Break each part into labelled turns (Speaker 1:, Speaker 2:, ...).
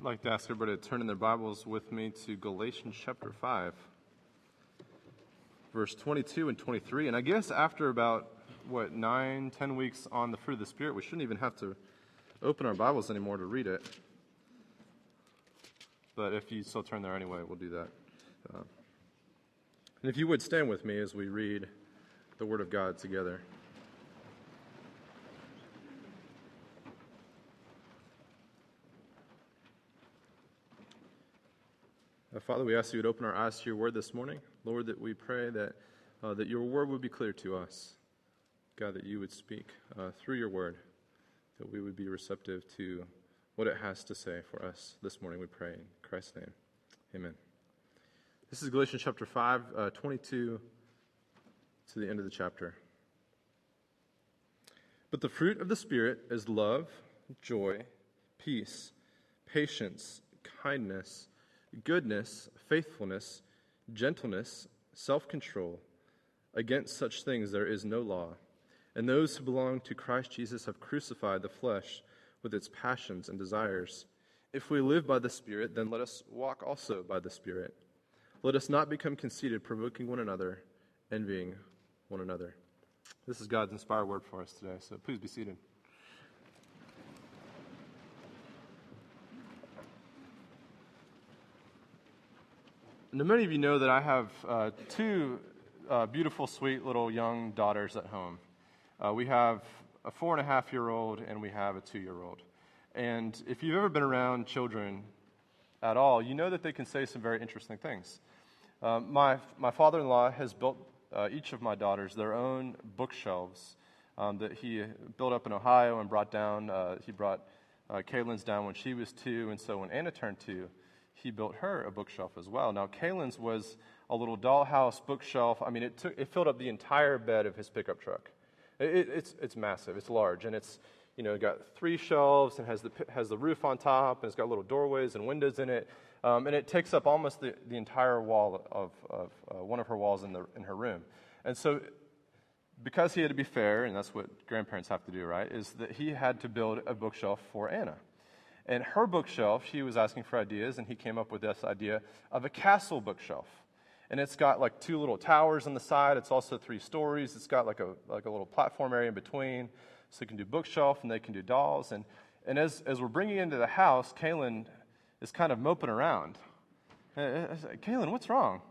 Speaker 1: I'd like to ask everybody to turn in their Bibles with me to Galatians chapter 5, verse 22 and 23. And I guess after about, what, nine, ten weeks on the fruit of the Spirit, we shouldn't even have to open our Bibles anymore to read it. But if you still turn there anyway, we'll do that. Uh, and if you would stand with me as we read the Word of God together. Father, we ask you to open our eyes to your word this morning. Lord, that we pray that, uh, that your word would be clear to us. God, that you would speak uh, through your word, that we would be receptive to what it has to say for us this morning, we pray. In Christ's name, amen. This is Galatians chapter 5, uh, 22 to the end of the chapter. But the fruit of the Spirit is love, joy, peace, patience, kindness goodness, faithfulness, gentleness, self control. Against such things there is no law. And those who belong to Christ Jesus have crucified the flesh with its passions and desires. If we live by the Spirit, then let us walk also by the Spirit. Let us not become conceited, provoking one another, envying one another. This is God's inspired word for us today, so please be seated. Now, many of you know that I have uh, two uh, beautiful, sweet little young daughters at home. Uh, we have a four and a half year old and we have a two year old. And if you've ever been around children at all, you know that they can say some very interesting things. Um, my my father in law has built uh, each of my daughters their own bookshelves um, that he built up in Ohio and brought down. Uh, he brought uh, Kaylin's down when she was two, and so when Anna turned two, he built her a bookshelf as well. Now, Kaylin's was a little dollhouse bookshelf. I mean, it, took, it filled up the entire bed of his pickup truck. It, it's, it's massive, it's large, and it's you know, got three shelves and has the, has the roof on top, and it's got little doorways and windows in it. Um, and it takes up almost the, the entire wall of, of uh, one of her walls in, the, in her room. And so, because he had to be fair, and that's what grandparents have to do, right, is that he had to build a bookshelf for Anna. And her bookshelf, she was asking for ideas, and he came up with this idea of a castle bookshelf. And it's got like two little towers on the side. It's also three stories. It's got like a, like a little platform area in between. So you can do bookshelf and they can do dolls. And, and as, as we're bringing into the house, Kaylin is kind of moping around. I said, Kaylin, what's wrong?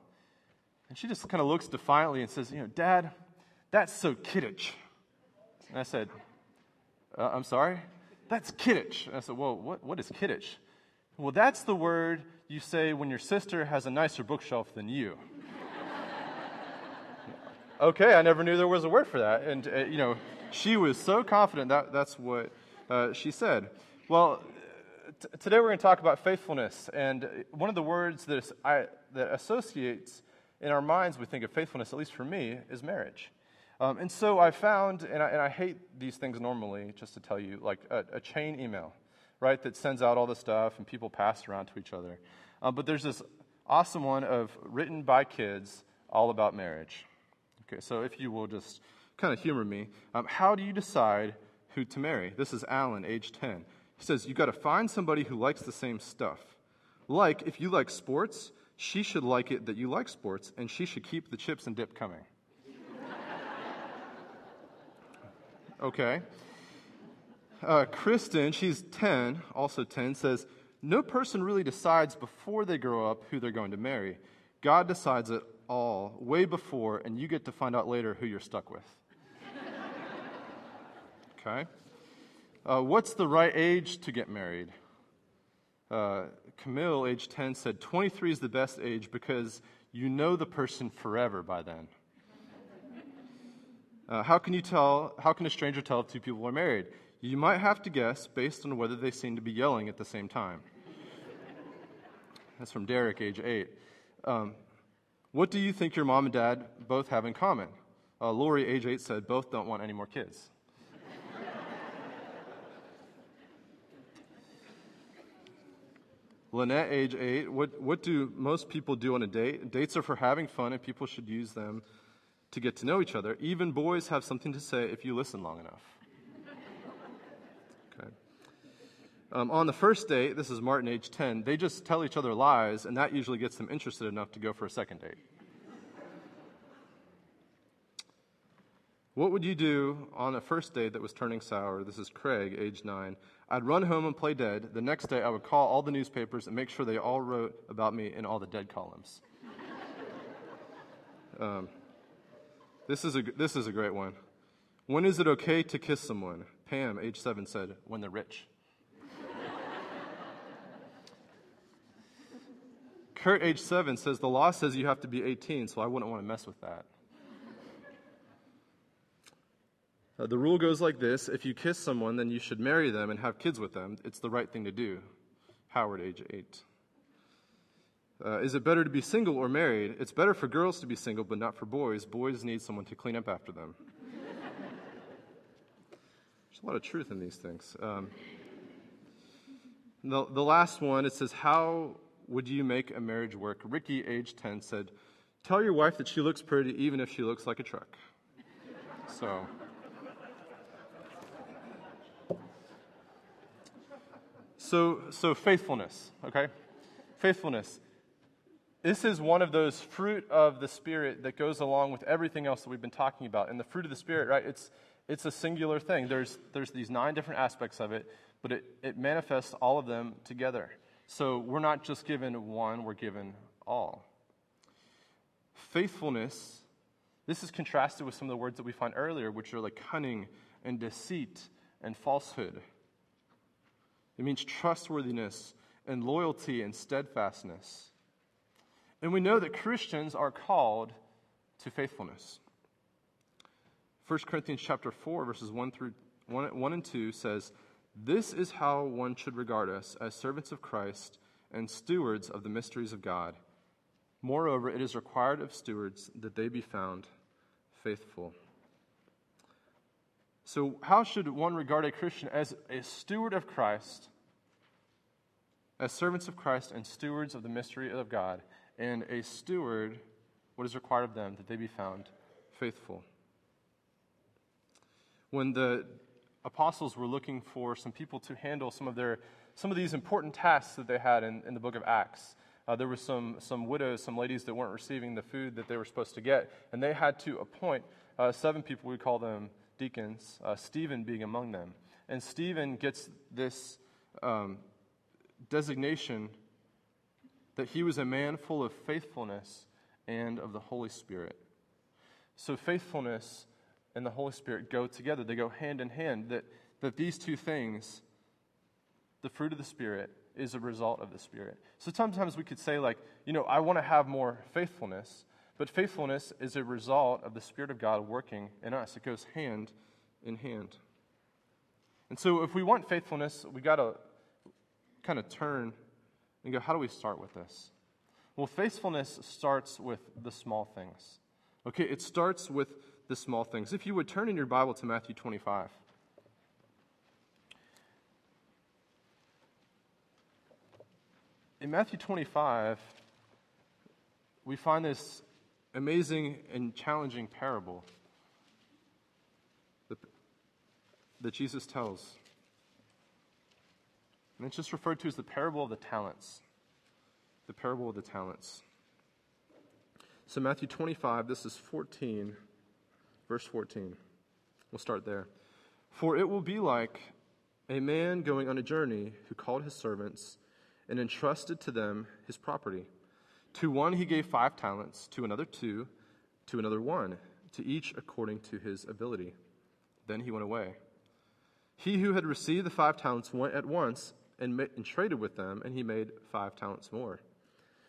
Speaker 1: And she just kind of looks defiantly and says, You know, Dad, that's so kiddish. And I said, uh, I'm sorry? That's Kidditch. And I said, Well, what, what is Kidditch? Well, that's the word you say when your sister has a nicer bookshelf than you. okay, I never knew there was a word for that. And, uh, you know, she was so confident that that's what uh, she said. Well, t- today we're going to talk about faithfulness. And one of the words that, I, that associates in our minds, we think of faithfulness, at least for me, is marriage. Um, and so I found, and I, and I, hate these things normally, just to tell you, like a, a, chain email, right, that sends out all the stuff and people pass around to each other. Um, but there's this awesome one of written by kids all about marriage. Okay, so if you will just kind of humor me, um, how do you decide who to marry? This is Alan, age 10. He says, You've got to find somebody who likes the same stuff. Like, if you like sports, she should like it that you like sports, and she should keep the chips and dip coming. Okay. Uh, Kristen, she's 10, also 10, says, No person really decides before they grow up who they're going to marry. God decides it all way before, and you get to find out later who you're stuck with. okay. Uh, what's the right age to get married? Uh, Camille, age 10, said 23 is the best age because you know the person forever by then. Uh, how can you tell? How can a stranger tell if two people are married? You might have to guess based on whether they seem to be yelling at the same time. That's from Derek, age eight. Um, what do you think your mom and dad both have in common? Uh, Lori, age eight, said both don't want any more kids. Lynette, age eight, what, what do most people do on a date? Dates are for having fun, and people should use them to get to know each other. Even boys have something to say if you listen long enough. Okay. Um, on the first date, this is Martin, age 10, they just tell each other lies, and that usually gets them interested enough to go for a second date. What would you do on a first date that was turning sour? This is Craig, age 9. I'd run home and play dead. The next day, I would call all the newspapers and make sure they all wrote about me in all the dead columns. um, this, is a, this is a great one. When is it okay to kiss someone? Pam, age 7, said, When they're rich. Kurt, age 7, says, The law says you have to be 18, so I wouldn't want to mess with that. Uh, the rule goes like this if you kiss someone, then you should marry them and have kids with them. It's the right thing to do. Howard, age 8. Uh, is it better to be single or married? It's better for girls to be single, but not for boys. Boys need someone to clean up after them. There's a lot of truth in these things. Um, the, the last one, it says, How would you make a marriage work? Ricky, age 10, said, Tell your wife that she looks pretty even if she looks like a truck. So. So, so faithfulness, okay? Faithfulness. This is one of those fruit of the Spirit that goes along with everything else that we've been talking about. And the fruit of the Spirit, right? It's, it's a singular thing. There's, there's these nine different aspects of it, but it, it manifests all of them together. So we're not just given one, we're given all. Faithfulness, this is contrasted with some of the words that we find earlier, which are like cunning and deceit and falsehood. It means trustworthiness and loyalty and steadfastness. And we know that Christians are called to faithfulness. 1 Corinthians chapter 4 verses 1 through 1, 1 and 2 says, this is how one should regard us as servants of Christ and stewards of the mysteries of God. Moreover, it is required of stewards that they be found faithful. So, how should one regard a Christian as a steward of Christ, as servants of Christ and stewards of the mystery of God, and a steward, what is required of them, that they be found faithful? When the apostles were looking for some people to handle some of their some of these important tasks that they had in, in the book of Acts. Uh, there were some, some widows, some ladies that weren't receiving the food that they were supposed to get, and they had to appoint uh, seven people, we call them deacons, uh, Stephen being among them. And Stephen gets this um, designation that he was a man full of faithfulness and of the Holy Spirit. So, faithfulness and the Holy Spirit go together, they go hand in hand. That, that these two things, the fruit of the Spirit, is a result of the Spirit. So sometimes we could say, like, you know, I want to have more faithfulness, but faithfulness is a result of the Spirit of God working in us. It goes hand in hand. And so if we want faithfulness, we've got to kind of turn and go, how do we start with this? Well, faithfulness starts with the small things. Okay, it starts with the small things. If you would turn in your Bible to Matthew 25. In Matthew 25, we find this amazing and challenging parable that, that Jesus tells. And it's just referred to as the parable of the talents. The parable of the talents. So, Matthew 25, this is 14 Verse 14. We'll start there. For it will be like a man going on a journey who called his servants and entrusted to them his property. To one he gave five talents, to another two, to another one, to each according to his ability. Then he went away. He who had received the five talents went at once and, ma- and traded with them, and he made five talents more.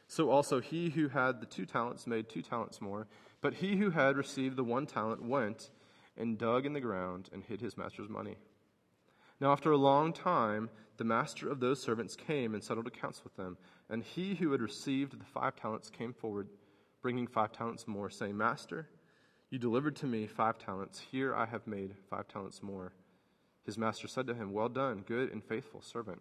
Speaker 1: So also he who had the two talents made two talents more. But he who had received the one talent went and dug in the ground and hid his master's money. Now, after a long time, the master of those servants came and settled accounts with them. And he who had received the five talents came forward, bringing five talents more, saying, Master, you delivered to me five talents. Here I have made five talents more. His master said to him, Well done, good and faithful servant.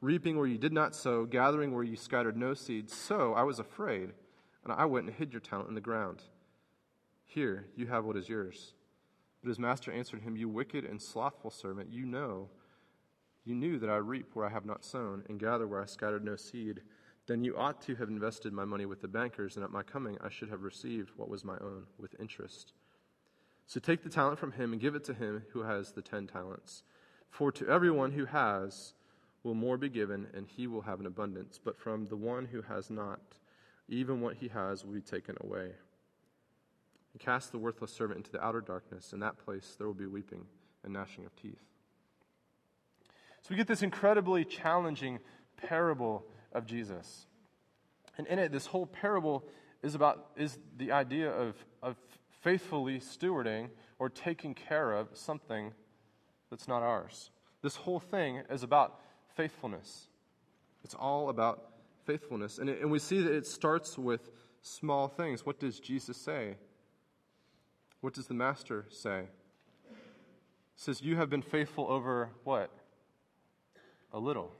Speaker 1: reaping where you did not sow, gathering where you scattered no seed. So I was afraid, and I went and hid your talent in the ground. Here, you have what is yours. But his master answered him, You wicked and slothful servant, you know you knew that I reap where I have not sown, and gather where I scattered no seed. Then you ought to have invested my money with the bankers, and at my coming I should have received what was my own with interest. So take the talent from him and give it to him who has the ten talents. For to everyone who has will more be given, and he will have an abundance. But from the one who has not, even what he has will be taken away. And cast the worthless servant into the outer darkness. In that place there will be weeping and gnashing of teeth. So we get this incredibly challenging parable of Jesus. And in it, this whole parable is about is the idea of, of faithfully stewarding or taking care of something that's not ours. This whole thing is about faithfulness. It's all about faithfulness. And, it, and we see that it starts with small things. What does Jesus say? What does the Master say? He says, You have been faithful over what? a little,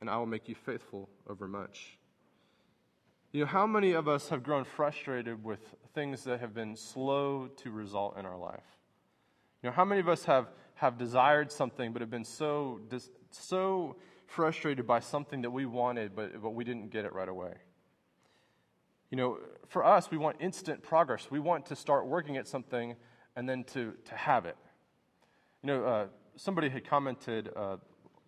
Speaker 1: and I will make you faithful over much. You know, how many of us have grown frustrated with things that have been slow to result in our life? You know, how many of us have, have desired something but have been so, so frustrated by something that we wanted but, but we didn't get it right away? You know, for us, we want instant progress. We want to start working at something and then to, to have it. You know, uh, somebody had commented uh,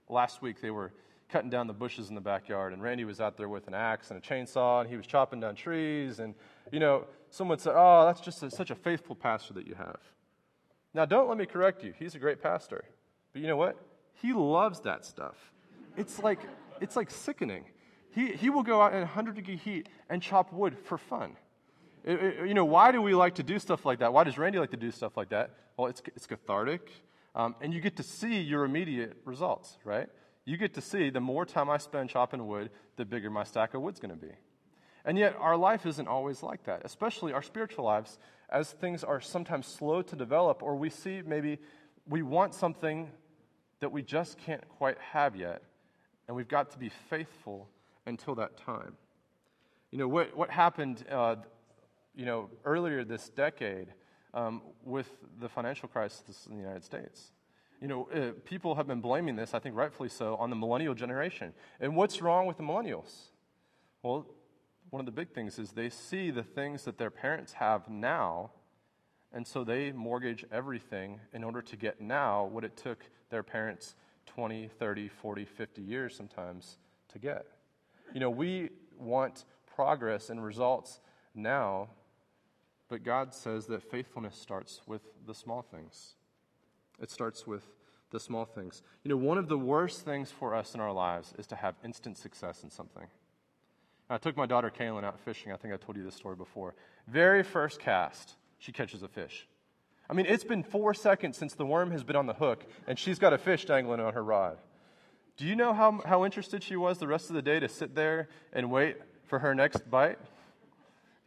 Speaker 1: last week they were cutting down the bushes in the backyard, and Randy was out there with an axe and a chainsaw, and he was chopping down trees. And, you know, someone said, Oh, that's just a, such a faithful pastor that you have. Now, don't let me correct you. He's a great pastor. But you know what? He loves that stuff. It's like, it's like sickening. He, he will go out in 100 degree heat and chop wood for fun. It, it, you know, why do we like to do stuff like that? Why does Randy like to do stuff like that? Well, it's, it's cathartic. Um, and you get to see your immediate results, right? You get to see the more time I spend chopping wood, the bigger my stack of wood's going to be. And yet, our life isn't always like that, especially our spiritual lives, as things are sometimes slow to develop, or we see maybe we want something that we just can't quite have yet, and we've got to be faithful until that time. You know, what, what happened, uh, you know, earlier this decade um, with the financial crisis in the United States. You know, uh, people have been blaming this, I think rightfully so, on the millennial generation. And what's wrong with the millennials? Well, one of the big things is they see the things that their parents have now, and so they mortgage everything in order to get now what it took their parents 20, 30, 40, 50 years sometimes to get. You know, we want progress and results now, but God says that faithfulness starts with the small things. It starts with the small things. You know, one of the worst things for us in our lives is to have instant success in something. I took my daughter Kaylin out fishing. I think I told you this story before. Very first cast, she catches a fish. I mean, it's been four seconds since the worm has been on the hook, and she's got a fish dangling on her rod. Do you know how, how interested she was the rest of the day to sit there and wait for her next bite?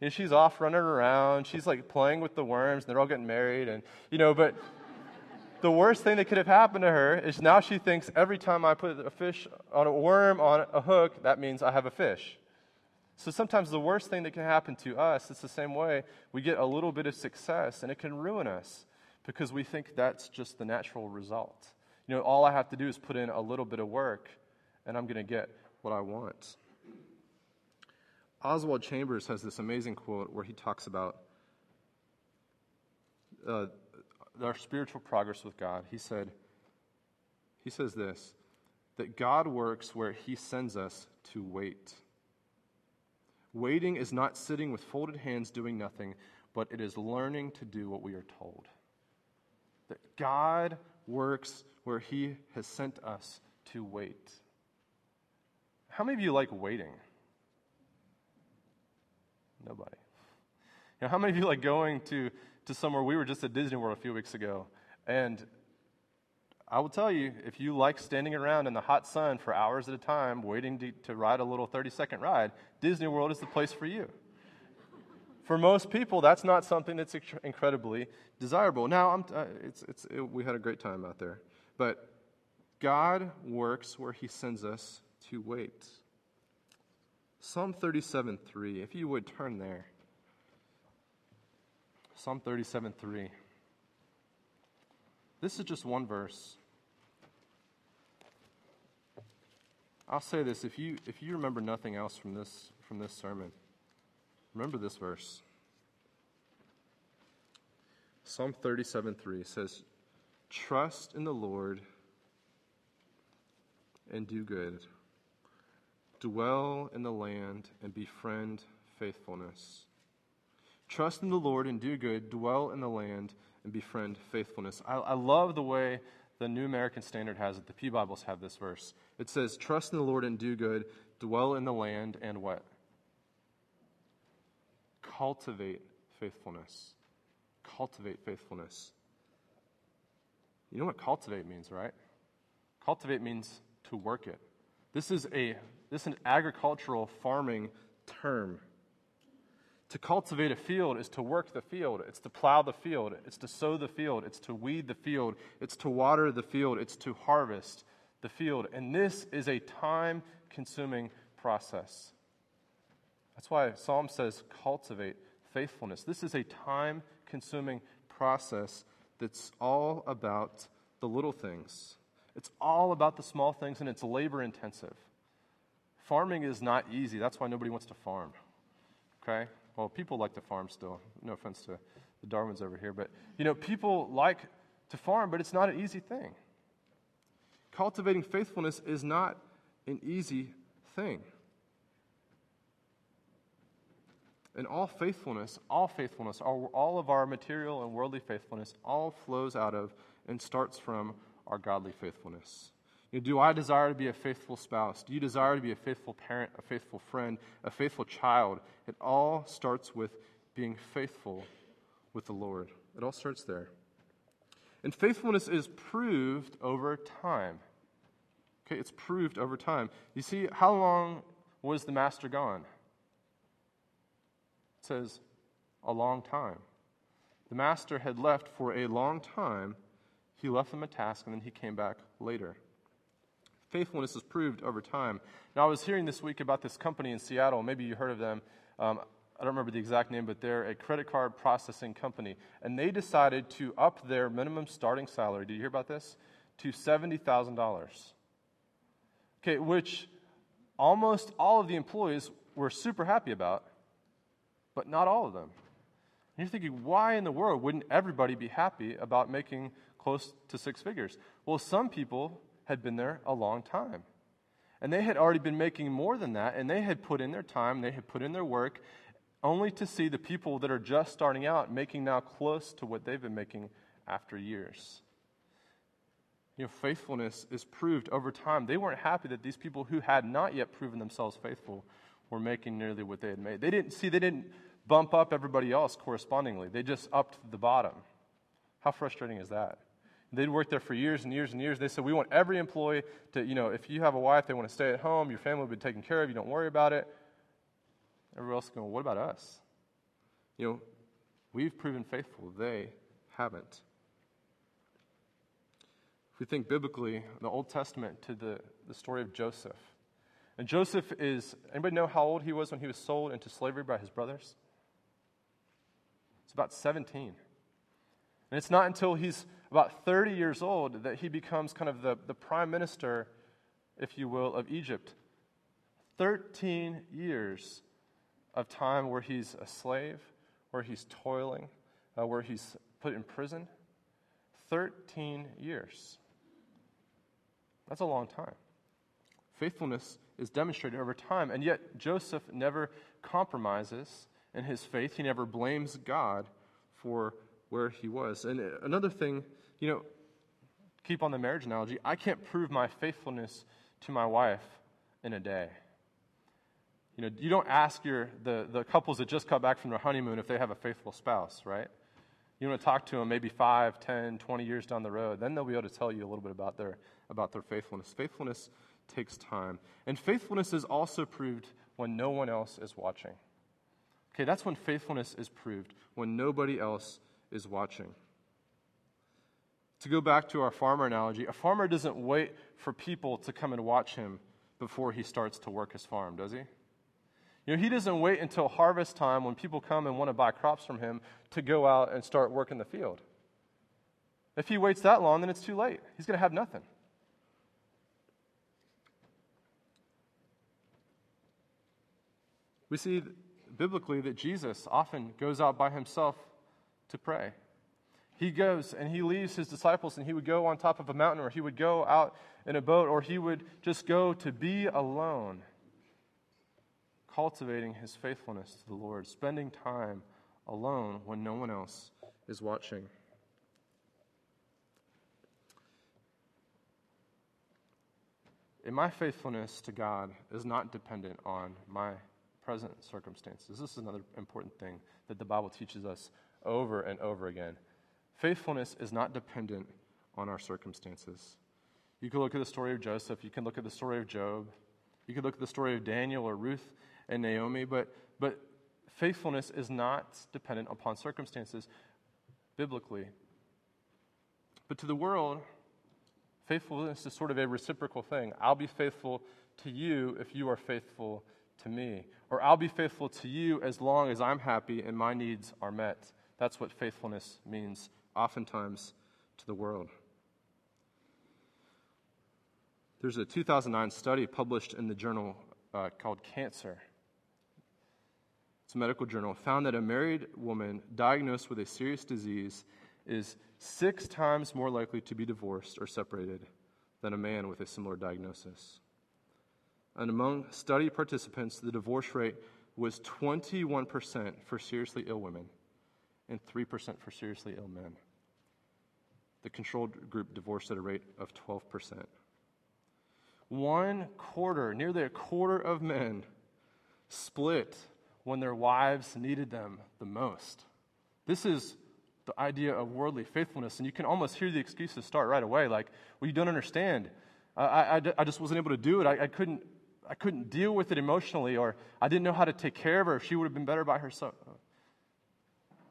Speaker 1: You know, she's off running around. She's like playing with the worms, and they're all getting married. And, you know, but the worst thing that could have happened to her is now she thinks every time I put a fish on a worm on a hook, that means I have a fish. So sometimes the worst thing that can happen to us, it's the same way. We get a little bit of success, and it can ruin us because we think that's just the natural result. You know, all I have to do is put in a little bit of work, and I'm going to get what I want. Oswald Chambers has this amazing quote where he talks about uh, our spiritual progress with God. He said, he says this that God works where he sends us to wait. Waiting is not sitting with folded hands doing nothing, but it is learning to do what we are told. That God works where he has sent us to wait. How many of you like waiting? Nobody. You know, how many of you like going to, to somewhere? We were just at Disney World a few weeks ago, and I will tell you, if you like standing around in the hot sun for hours at a time waiting to, to ride a little 30 second ride, Disney World is the place for you. for most people, that's not something that's incredibly desirable. Now, uh, it's, it's, it, we had a great time out there. But God works where He sends us to wait. Psalm 37 3, if you would turn there. Psalm 37 3. This is just one verse. I'll say this if you, if you remember nothing else from this, from this sermon, remember this verse. Psalm 37 3 says, Trust in the Lord and do good. Dwell in the land and befriend faithfulness. Trust in the Lord and do good. Dwell in the land and befriend faithfulness. I, I love the way the New American Standard has it. The P Bibles have this verse. It says, Trust in the Lord and do good. Dwell in the land and what? Cultivate faithfulness. Cultivate faithfulness. You know what cultivate means, right? Cultivate means to work it. This is a this is an agricultural farming term. To cultivate a field is to work the field. It's to plow the field. It's to sow the field. It's to weed the field. It's to water the field. It's to harvest the field. And this is a time consuming process. That's why Psalm says cultivate faithfulness. This is a time consuming process that's all about the little things. It's all about the small things and it's labor intensive. Farming is not easy. That's why nobody wants to farm. Okay? Well, people like to farm still. No offense to the Darwins over here, but you know, people like to farm, but it's not an easy thing. Cultivating faithfulness is not an easy thing. And all faithfulness, all faithfulness, all, all of our material and worldly faithfulness, all flows out of and starts from our godly faithfulness. Do I desire to be a faithful spouse? Do you desire to be a faithful parent, a faithful friend, a faithful child? It all starts with being faithful with the Lord. It all starts there. And faithfulness is proved over time. Okay, it's proved over time. You see, how long was the master gone? It says, a long time. The master had left for a long time he left them a task, and then he came back later. Faithfulness is proved over time. Now, I was hearing this week about this company in Seattle. Maybe you heard of them. Um, I don't remember the exact name, but they're a credit card processing company. And they decided to up their minimum starting salary. Did you hear about this? To $70,000. Okay, which almost all of the employees were super happy about, but not all of them. And you're thinking, why in the world wouldn't everybody be happy about making close to six figures. Well, some people had been there a long time. And they had already been making more than that, and they had put in their time, they had put in their work, only to see the people that are just starting out making now close to what they've been making after years. You know, faithfulness is proved over time. They weren't happy that these people who had not yet proven themselves faithful were making nearly what they had made. They didn't see, they didn't bump up everybody else correspondingly, they just upped the bottom. How frustrating is that? They'd worked there for years and years and years. They said, We want every employee to, you know, if you have a wife, they want to stay at home, your family will be taken care of, you don't worry about it. Everybody else going, What about us? You know, we've proven faithful. They haven't. If we think biblically, the Old Testament to the, the story of Joseph. And Joseph is, anybody know how old he was when he was sold into slavery by his brothers? It's about 17. And it's not until he's about 30 years old that he becomes kind of the, the prime minister, if you will, of Egypt. 13 years of time where he's a slave, where he's toiling, uh, where he's put in prison. 13 years. That's a long time. Faithfulness is demonstrated over time, and yet Joseph never compromises in his faith. He never blames God for where he was. And another thing you know, keep on the marriage analogy, I can't prove my faithfulness to my wife in a day. You know, you don't ask your, the, the couples that just got back from their honeymoon if they have a faithful spouse, right? You want to talk to them maybe 5, 10, 20 years down the road. Then they'll be able to tell you a little bit about their, about their faithfulness. Faithfulness takes time. And faithfulness is also proved when no one else is watching. Okay, that's when faithfulness is proved, when nobody else is watching. To go back to our farmer analogy, a farmer doesn't wait for people to come and watch him before he starts to work his farm, does he? You know, he doesn't wait until harvest time when people come and want to buy crops from him to go out and start working the field. If he waits that long, then it's too late. He's going to have nothing. We see biblically that Jesus often goes out by himself to pray. He goes and he leaves his disciples, and he would go on top of a mountain, or he would go out in a boat, or he would just go to be alone, cultivating his faithfulness to the Lord, spending time alone when no one else is watching. And my faithfulness to God is not dependent on my present circumstances. This is another important thing that the Bible teaches us over and over again. Faithfulness is not dependent on our circumstances. You can look at the story of Joseph, you can look at the story of Job, you can look at the story of Daniel or Ruth and Naomi, but, but faithfulness is not dependent upon circumstances biblically. But to the world, faithfulness is sort of a reciprocal thing. I'll be faithful to you if you are faithful to me. Or I'll be faithful to you as long as I'm happy and my needs are met. That's what faithfulness means, oftentimes, to the world. There's a 2009 study published in the journal uh, called Cancer. It's a medical journal. Found that a married woman diagnosed with a serious disease is six times more likely to be divorced or separated than a man with a similar diagnosis. And among study participants, the divorce rate was 21% for seriously ill women and 3% for seriously ill men. The controlled group divorced at a rate of 12%. One quarter, nearly a quarter of men split when their wives needed them the most. This is the idea of worldly faithfulness, and you can almost hear the excuses start right away like, well, you don't understand. I, I, I just wasn't able to do it. I, I couldn't I couldn't deal with it emotionally, or I didn't know how to take care of her. She would have been better by herself.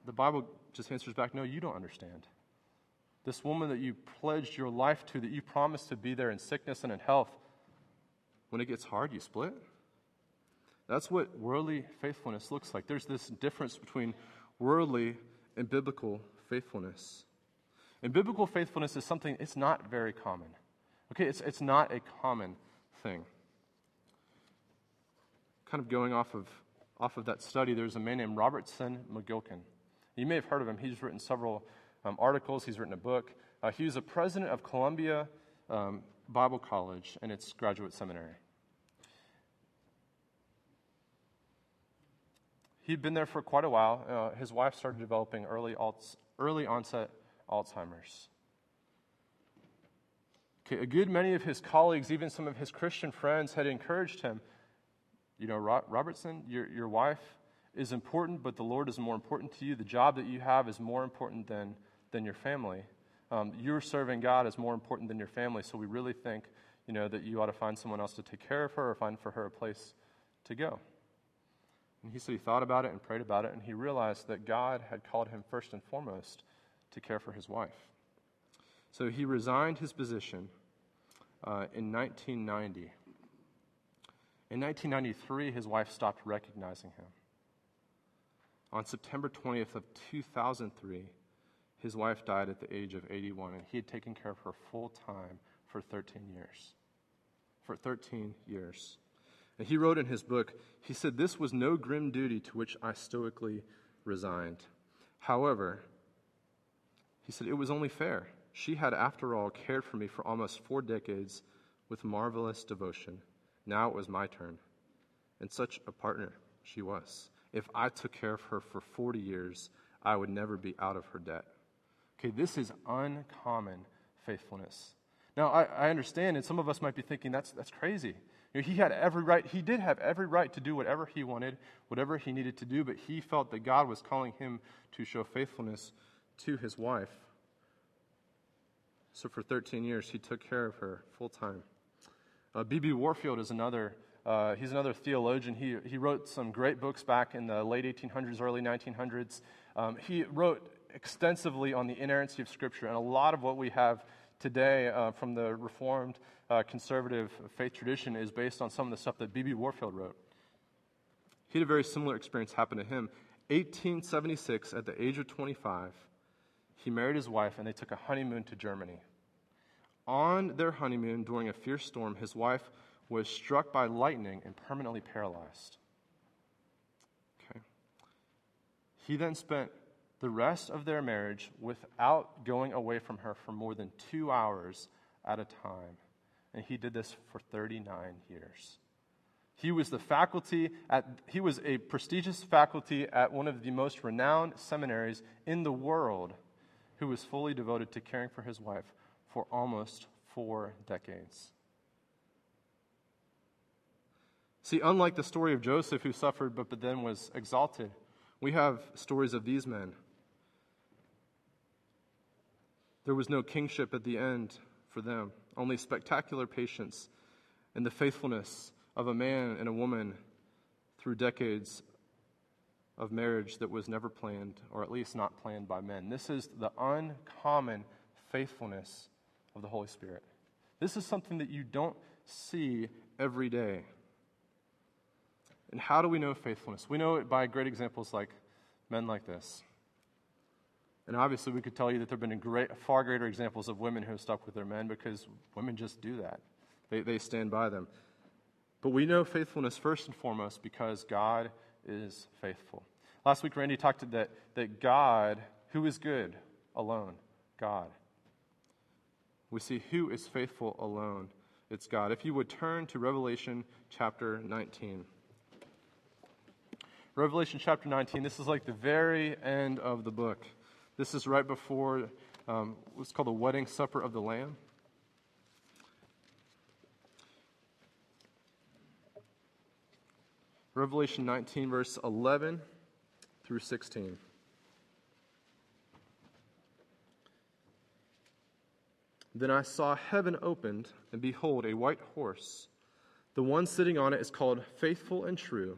Speaker 1: The Bible just answers back no, you don't understand. This woman that you pledged your life to, that you promised to be there in sickness and in health, when it gets hard, you split. That's what worldly faithfulness looks like. There's this difference between worldly and biblical faithfulness. And biblical faithfulness is something, it's not very common. Okay, it's, it's not a common thing kind of going off of, off of that study, there's a man named Robertson McQuilkin. You may have heard of him. He's written several um, articles, he's written a book. Uh, he was a president of Columbia um, Bible College and its graduate seminary. He'd been there for quite a while. Uh, his wife started developing early, alts, early onset Alzheimer's. Okay, a good many of his colleagues, even some of his Christian friends, had encouraged him you know, Robertson, your, your wife is important, but the Lord is more important to you. The job that you have is more important than, than your family. Um, you're serving God is more important than your family, so we really think, you know, that you ought to find someone else to take care of her or find for her a place to go. And he said he thought about it and prayed about it, and he realized that God had called him first and foremost to care for his wife. So he resigned his position uh, in 1990 in 1993, his wife stopped recognizing him. On September 20th of 2003, his wife died at the age of 81, and he had taken care of her full time for 13 years. For 13 years. And he wrote in his book, he said, This was no grim duty to which I stoically resigned. However, he said, it was only fair. She had, after all, cared for me for almost four decades with marvelous devotion. Now it was my turn. And such a partner she was. If I took care of her for 40 years, I would never be out of her debt. Okay, this is uncommon faithfulness. Now, I, I understand, and some of us might be thinking that's, that's crazy. You know, he had every right, he did have every right to do whatever he wanted, whatever he needed to do, but he felt that God was calling him to show faithfulness to his wife. So for 13 years, he took care of her full time. B.B. Uh, Warfield is another. Uh, he's another theologian. He, he wrote some great books back in the late 1800s, early 1900s. Um, he wrote extensively on the inerrancy of Scripture, and a lot of what we have today uh, from the Reformed uh, conservative faith tradition is based on some of the stuff that B.B. Warfield wrote. He had a very similar experience happen to him. 1876, at the age of 25, he married his wife and they took a honeymoon to Germany. On their honeymoon, during a fierce storm, his wife was struck by lightning and permanently paralyzed. Okay. He then spent the rest of their marriage without going away from her for more than two hours at a time. And he did this for 39 years. He was the faculty at, he was a prestigious faculty at one of the most renowned seminaries in the world who was fully devoted to caring for his wife for almost four decades. See, unlike the story of Joseph who suffered but, but then was exalted, we have stories of these men. There was no kingship at the end for them, only spectacular patience and the faithfulness of a man and a woman through decades of marriage that was never planned, or at least not planned by men. This is the uncommon faithfulness of the Holy Spirit. This is something that you don't see every day. And how do we know faithfulness? We know it by great examples like men like this. And obviously, we could tell you that there have been great, far greater examples of women who have stuck with their men because women just do that. They, they stand by them. But we know faithfulness first and foremost because God is faithful. Last week, Randy talked that, that God, who is good alone, God. We see who is faithful alone. It's God. If you would turn to Revelation chapter 19. Revelation chapter 19, this is like the very end of the book. This is right before um, what's called the wedding supper of the Lamb. Revelation 19, verse 11 through 16. Then I saw heaven opened, and behold, a white horse. The one sitting on it is called Faithful and True,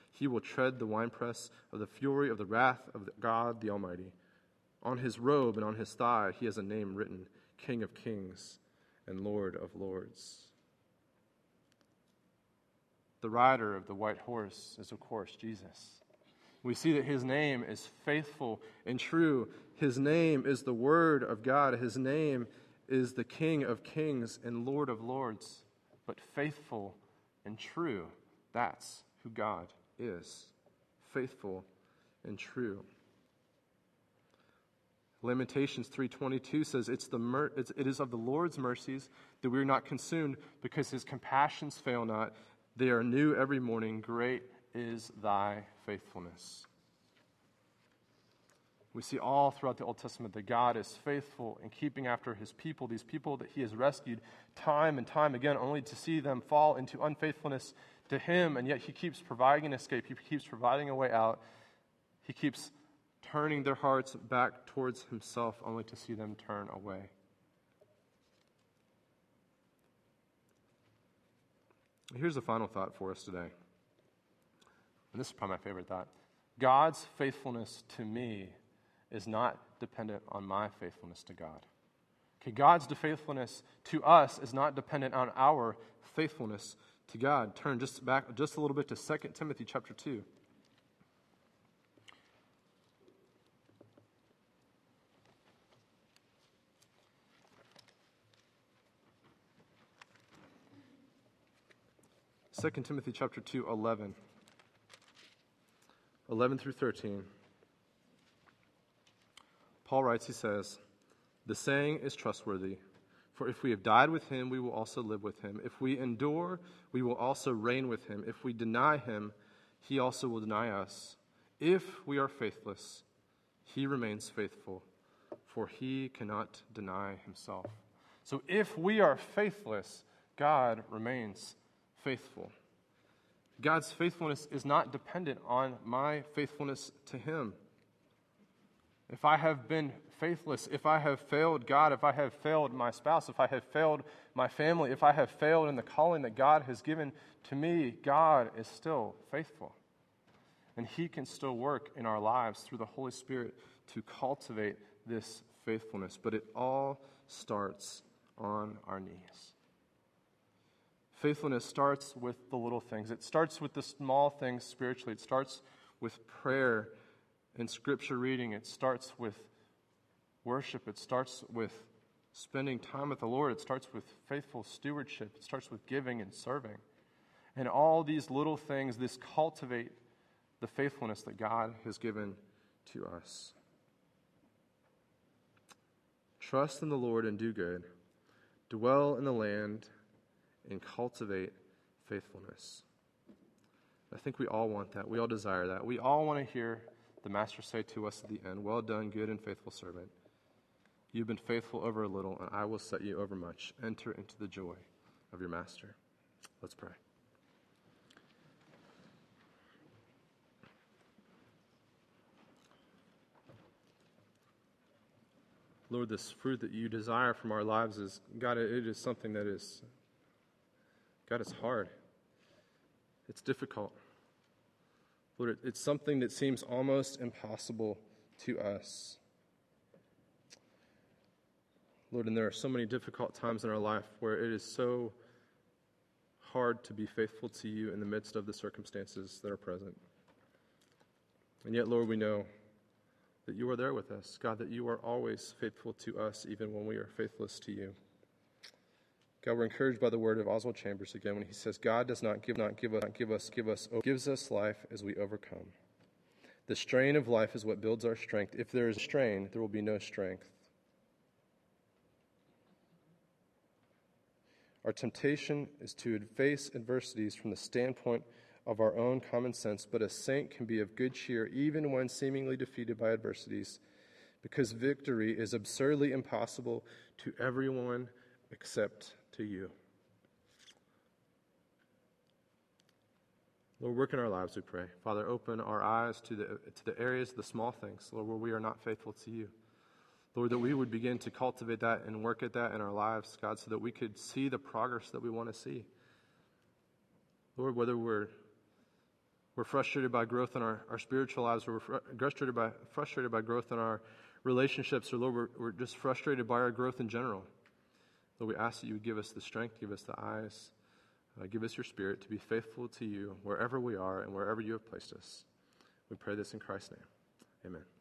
Speaker 1: He will tread the winepress of the fury of the wrath of God the Almighty. On his robe and on his thigh he has a name written King of Kings and Lord of Lords. The rider of the white horse is, of course, Jesus. We see that his name is faithful and true. His name is the Word of God. His name is the King of Kings and Lord of Lords. But faithful and true, that's who God is. Faithful and true. Lamentations 3:22 says it's the mer- it's, it is of the Lord's mercies that we are not consumed because his compassions fail not they are new every morning great is thy faithfulness we see all throughout the Old Testament that God is faithful in keeping after his people, these people that he has rescued time and time again, only to see them fall into unfaithfulness to him, and yet he keeps providing an escape. He keeps providing a way out. He keeps turning their hearts back towards himself only to see them turn away. Here's a final thought for us today. And this is probably my favorite thought God's faithfulness to me is not dependent on my faithfulness to God. Okay, God's faithfulness to us is not dependent on our faithfulness to God. Turn just back just a little bit to 2 Timothy chapter 2. 2 Timothy chapter 2, 11. 11 through 13. Paul writes, he says, The saying is trustworthy. For if we have died with him, we will also live with him. If we endure, we will also reign with him. If we deny him, he also will deny us. If we are faithless, he remains faithful, for he cannot deny himself. So if we are faithless, God remains faithful. God's faithfulness is not dependent on my faithfulness to him. If I have been faithless, if I have failed God, if I have failed my spouse, if I have failed my family, if I have failed in the calling that God has given to me, God is still faithful. And He can still work in our lives through the Holy Spirit to cultivate this faithfulness. But it all starts on our knees. Faithfulness starts with the little things, it starts with the small things spiritually, it starts with prayer and scripture reading, it starts with worship, it starts with spending time with the Lord, it starts with faithful stewardship, it starts with giving and serving. And all these little things, this cultivate the faithfulness that God has given to us. Trust in the Lord and do good. Dwell in the land and cultivate faithfulness. I think we all want that. We all desire that. We all want to hear the master say to us at the end, Well done, good and faithful servant. You've been faithful over a little, and I will set you over much. Enter into the joy of your master. Let's pray. Lord, this fruit that you desire from our lives is, God, it is something that is, God, it's hard. It's difficult. Lord, it's something that seems almost impossible to us. Lord, and there are so many difficult times in our life where it is so hard to be faithful to you in the midst of the circumstances that are present. And yet, Lord, we know that you are there with us. God, that you are always faithful to us, even when we are faithless to you. God, we're encouraged by the word of Oswald Chambers again when he says, God does not give, not give us, not give us, give us, oh, gives us life as we overcome. The strain of life is what builds our strength. If there is strain, there will be no strength. Our temptation is to face adversities from the standpoint of our own common sense, but a saint can be of good cheer even when seemingly defeated by adversities, because victory is absurdly impossible to everyone except to you. Lord, work in our lives, we pray. Father, open our eyes to the, to the areas, the small things, Lord, where we are not faithful to you. Lord, that we would begin to cultivate that and work at that in our lives, God, so that we could see the progress that we want to see. Lord, whether we're, we're frustrated by growth in our, our spiritual lives, or we're frustrated by, frustrated by growth in our relationships, or Lord, we're, we're just frustrated by our growth in general. Lord, we ask that you would give us the strength, give us the eyes, uh, give us your spirit to be faithful to you wherever we are and wherever you have placed us. We pray this in Christ's name. Amen.